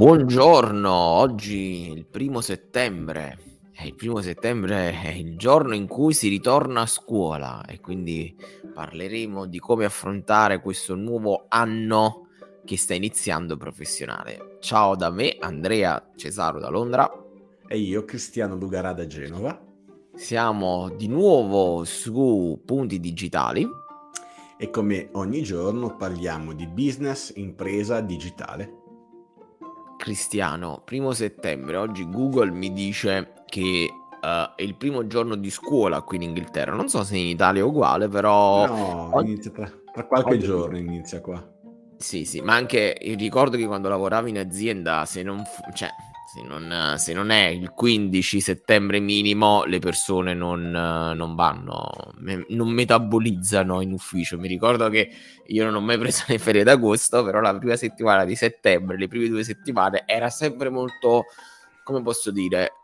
Buongiorno, oggi è il primo settembre. Il primo settembre è il giorno in cui si ritorna a scuola e quindi parleremo di come affrontare questo nuovo anno che sta iniziando professionale. Ciao da me, Andrea Cesaro da Londra. E io, Cristiano Lugarà da Genova. Siamo di nuovo su Punti Digitali. E come ogni giorno parliamo di business, impresa, digitale. Cristiano, primo settembre, oggi Google mi dice che uh, è il primo giorno di scuola qui in Inghilterra. Non so se in Italia è uguale, però... No, oggi... inizia tra, tra qualche oggi... giorno inizia qua. Sì, sì, ma anche ricordo che quando lavoravo in azienda, se non, cioè, se non, se non è il 15 settembre minimo, le persone non, non vanno, non metabolizzano in ufficio. Mi ricordo che io non ho mai preso le ferie d'agosto, però la prima settimana di settembre, le prime due settimane, era sempre molto, come posso dire,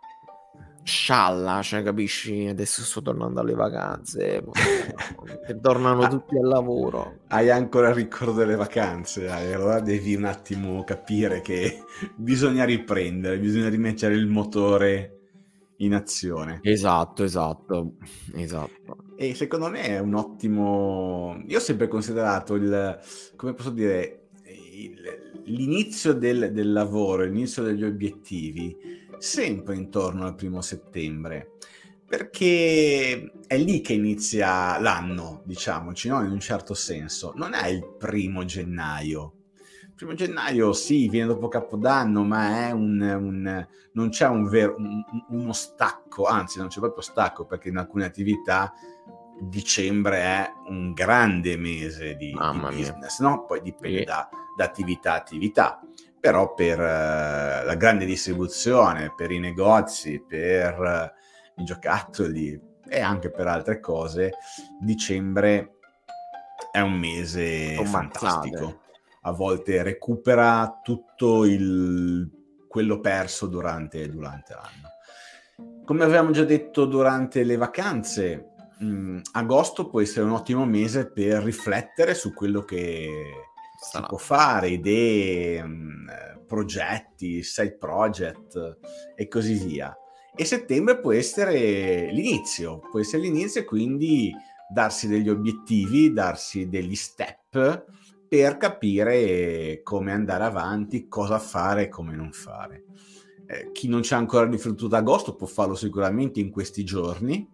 scialla, cioè capisci? Adesso sto tornando alle vacanze, e tornano ah, tutti al lavoro. Hai ancora il ricordo delle vacanze, allora devi un attimo capire che bisogna riprendere, bisogna rimettere il motore in azione. Esatto, esatto, esatto. E secondo me è un ottimo... Io ho sempre considerato il, come posso dire, il, l'inizio del, del lavoro, l'inizio degli obiettivi sempre intorno al primo settembre, perché è lì che inizia l'anno, diciamoci, no? in un certo senso. Non è il primo gennaio. Il primo gennaio sì, viene dopo Capodanno, ma è un, un non c'è un vero, un, uno stacco, anzi non c'è proprio stacco, perché in alcune attività dicembre è un grande mese di, di business, no? Poi dipende da, da attività a attività però per uh, la grande distribuzione, per i negozi, per uh, i giocattoli e anche per altre cose, dicembre è un mese fantastico. A volte recupera tutto il, quello perso durante, durante l'anno. Come avevamo già detto durante le vacanze, mh, mm, agosto può essere un ottimo mese per riflettere su quello che si può fare, idee, mm, progetti, side project e così via. E settembre può essere l'inizio, può essere l'inizio e quindi darsi degli obiettivi, darsi degli step per capire come andare avanti, cosa fare e come non fare. Eh, chi non ha ancora riflettuto ad agosto può farlo sicuramente in questi giorni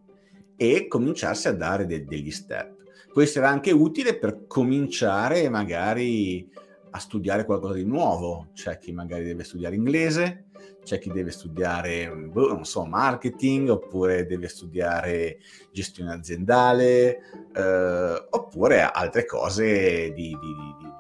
e cominciarsi a dare de- degli step può essere anche utile per cominciare magari a studiare qualcosa di nuovo. C'è chi magari deve studiare inglese, c'è chi deve studiare, boh, non so, marketing, oppure deve studiare gestione aziendale, eh, oppure altre cose di, di, di, di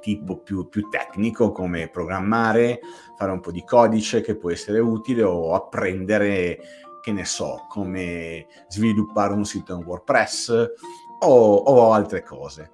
tipo più, più, tecnico come programmare, fare un po' di codice che può essere utile o apprendere, che ne so, come sviluppare un sito in WordPress o, o altre cose.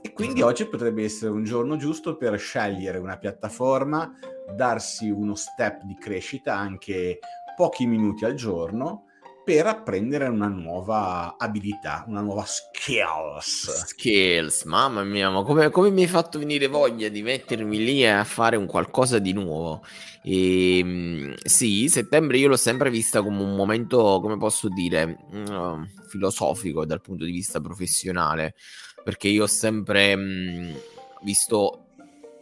E quindi oggi potrebbe essere un giorno giusto per scegliere una piattaforma, darsi uno step di crescita anche pochi minuti al giorno per apprendere una nuova abilità, una nuova skills. Skills, mamma mia, ma come, come, mi hai fatto venire voglia di mettermi lì a fare un qualcosa di nuovo? E, ehm, sì, settembre io l'ho sempre vista come un momento, come posso dire, uh, filosofico dal punto di vista professionale, perché io ho sempre mh, visto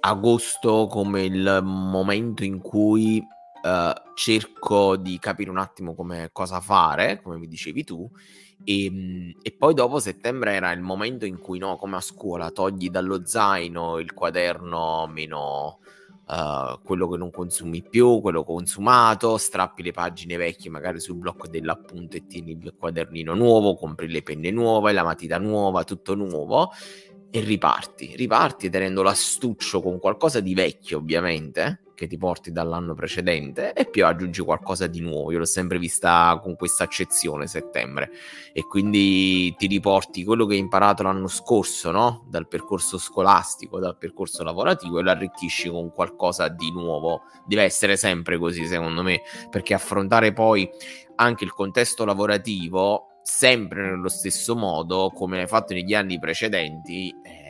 agosto come il momento in cui uh, cerco di capire un attimo come, cosa fare, come mi dicevi tu, e, ehm, e, poi dopo settembre era il momento in cui, no, come a scuola, togli dallo zaino il quaderno meno... Uh, quello che non consumi più, quello consumato, strappi le pagine vecchie magari sul blocco dell'appunto e tieni il quadernino nuovo, compri le penne nuove, la matita nuova, tutto nuovo e riparti, riparti tenendo l'astuccio con qualcosa di vecchio ovviamente, che ti porti dall'anno precedente e più aggiungi qualcosa di nuovo. Io l'ho sempre vista con questa accezione settembre e quindi ti riporti quello che hai imparato l'anno scorso, no? Dal percorso scolastico, dal percorso lavorativo e lo arricchisci con qualcosa di nuovo. Deve essere sempre così, secondo me, perché affrontare poi anche il contesto lavorativo sempre nello stesso modo come l'hai fatto negli anni precedenti eh,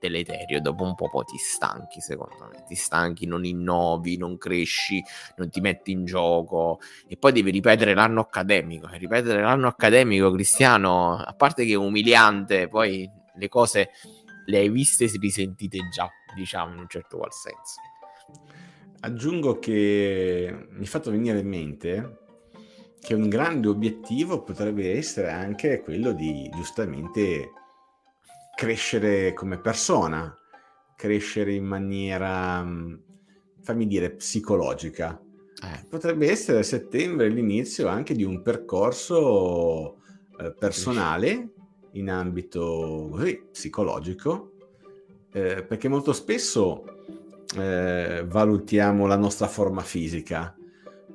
deleterio, dopo un po' poi ti stanchi secondo me, ti stanchi, non innovi, non cresci, non ti metti in gioco. E poi devi ripetere l'anno accademico, ripetere l'anno accademico Cristiano, a parte che è umiliante, poi le cose le hai viste e risentite già, diciamo in un certo qual senso. Aggiungo che mi è fatto venire in mente che un grande obiettivo potrebbe essere anche quello di giustamente crescere come persona, crescere in maniera, mm, fammi dire, psicologica. Eh. Potrebbe essere a settembre l'inizio anche di un percorso eh, personale in ambito così, psicologico, eh, perché molto spesso eh, valutiamo la nostra forma fisica,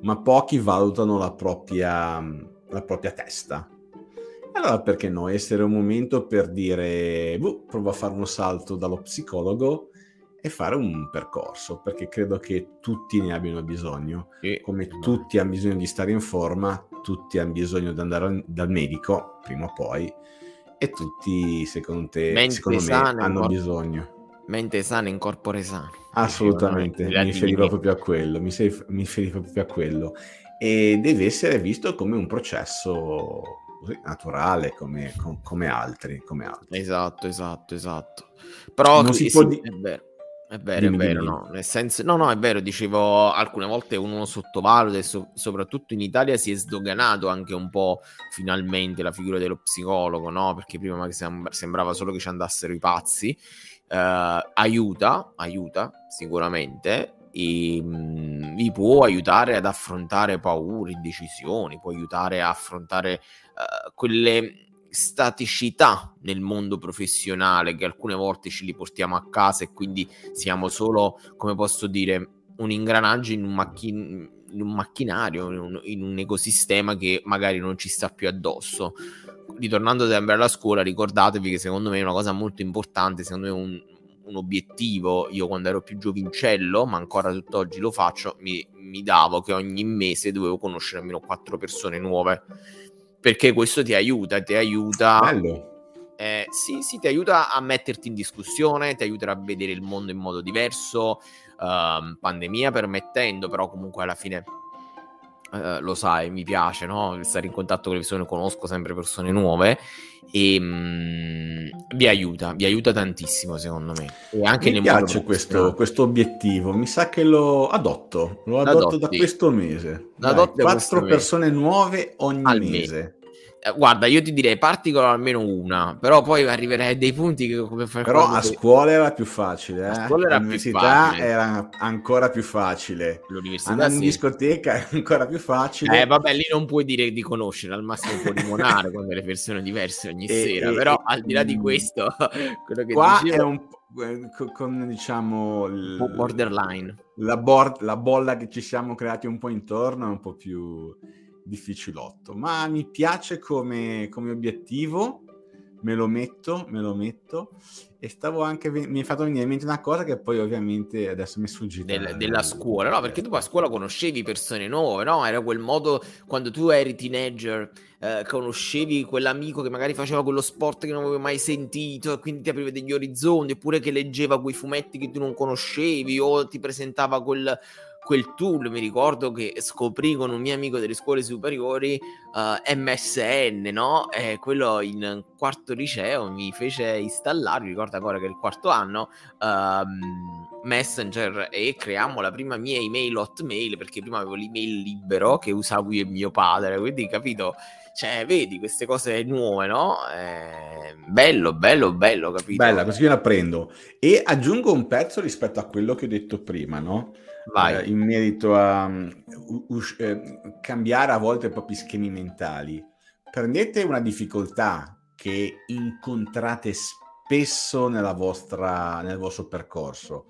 ma pochi valutano la propria, la propria testa. Allora perché no? Essere un momento per dire, boh, provo a fare uno salto dallo psicologo e fare un percorso, perché credo che tutti ne abbiano bisogno. Sì, Come tutti hanno bisogno di stare in forma, tutti hanno bisogno di andare dal medico, prima o poi, e tutti, secondo te, Mente secondo me, hanno corpo, bisogno. Mente sana in corpore sano. Assolutamente, mi riferivo proprio a quello, mi, sei, mi riferivo proprio a quello. E deve essere visto come un processo così, naturale, come, com, come, altri, come altri. Esatto, esatto, esatto. Però non si sì, può di- è vero. È vero, dimmi, è vero, dimmi. no, nel senso, no, no, è vero, dicevo, alcune volte uno sottovaluta e so, soprattutto in Italia si è sdoganato anche un po' finalmente la figura dello psicologo, no? Perché prima magari sembrava solo che ci andassero i pazzi. Uh, aiuta, aiuta sicuramente, e, mh, mm, vi può aiutare ad affrontare paure, indecisioni, può aiutare a affrontare uh, quelle staticità nel mondo professionale che alcune volte ce li portiamo a casa e quindi siamo solo, come posso dire, un ingranaggio in un, macchin- in un macchinario, in un, in un, ecosistema che magari non ci sta più addosso. Ritornando sempre alla scuola, ricordatevi che secondo me è una cosa molto importante, secondo me un, un obiettivo, io quando ero più giovincello, ma ancora tutt'oggi lo faccio, mi, mi davo che ogni mese dovevo conoscere almeno quattro persone nuove. Perché questo ti aiuta, ti aiuta... Bello. Eh, sì, sì, ti aiuta a metterti in discussione, ti aiuterà a vedere il mondo in modo diverso, uh, pandemia permettendo, però comunque alla fine uh, lo sai, mi piace no? stare in contatto con le persone, conosco sempre persone nuove e um, vi aiuta, vi aiuta tantissimo secondo me. E anche mi piace questo, questo, obiettivo, mi sa che lo adotto, lo adotto da questo mese. Dai, quattro persone mese. nuove ogni Al mese. Eh, guarda, io ti direi parti con almeno una, però poi arriverai a dei punti che come fai Però a scuola era più facile, eh? a scuola era L'università più era ancora più facile. L'università Andare sì. in discoteca è ancora più facile. Eh, vabbè, lì non puoi dire di conoscere, al massimo puoi limonare con delle persone diverse ogni e, sera, e, però e, al di là di mm, questo, quello che qua dicevo... è un eh, con diciamo il, borderline la, board, la bolla che ci siamo creati un po' intorno è un po' più difficilotto, ma mi piace come, come obiettivo, me lo metto, me lo metto e stavo anche, mi è fatto venire in mente una cosa che poi ovviamente adesso mi è sfuggita. Del, della scuola, no? Perché tu a scuola conoscevi persone nuove, no? Era quel modo, quando tu eri teenager, eh, conoscevi quell'amico che magari faceva quello sport che non avevi mai sentito e quindi ti apriva degli orizzonti, oppure che leggeva quei fumetti che tu non conoscevi o ti presentava quel quel tool mi ricordo che scoprì con un mio amico delle scuole superiori uh, eh, MSN, no? E quello in quarto liceo mi fece installare, ricordo ancora che è il quarto anno, uh, Messenger e creiamo la prima mia email hotmail perché prima avevo l'email libero che usavo io e mio padre, quindi capito? Cioè, vedi queste cose nuove, no? Eh, bello, bello, bello, capito? Bella, così io la prendo. E aggiungo un pezzo rispetto a quello che ho detto prima, no? Eh, in merito a uh, us- eh, cambiare a volte i propri schemi mentali. Prendete una difficoltà che incontrate spesso vostra, nel vostro percorso.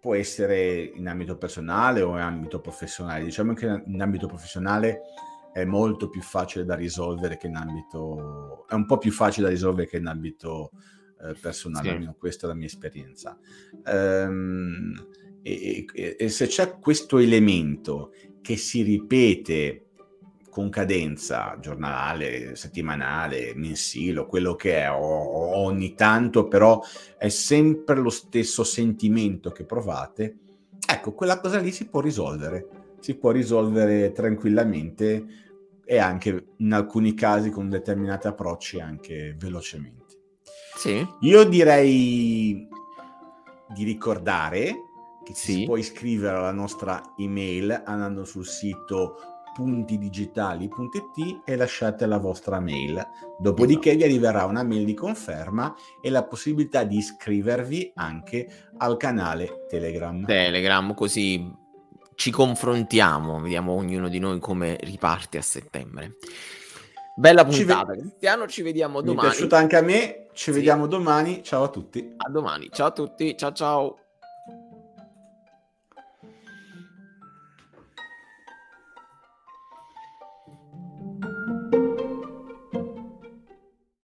Può essere in ambito personale o in ambito professionale. Diciamo che in ambito professionale è molto più facile da risolvere che in ambito... è un po' più facile da risolvere che in ambito eh, personale, sì. almeno questa è la mia esperienza. Um, e, e, e se c'è questo elemento che si ripete con cadenza giornale, settimanale, mensile, quello che è, o, o ogni tanto, però è sempre lo stesso sentimento che provate, ecco, quella cosa lì si può risolvere, si può risolvere tranquillamente e anche in alcuni casi con determinati approcci anche velocemente. Sì. Io direi di ricordare che Sì. si può iscrivere alla nostra email andando sul sito puntidigitali.it e lasciate la vostra mail. Dopodiché vi arriverà una mail di conferma e la possibilità di iscrivervi anche al canale Telegram. Telegram, così ci confrontiamo, vediamo ognuno di noi come riparte a settembre. Bella Ci ve- puntata, Cristiano, ci vediamo Mi è domani. piaciuta anche a me, ci Sì. vediamo domani, ciao a tutti. A domani, ciao a tutti, ciao ciao.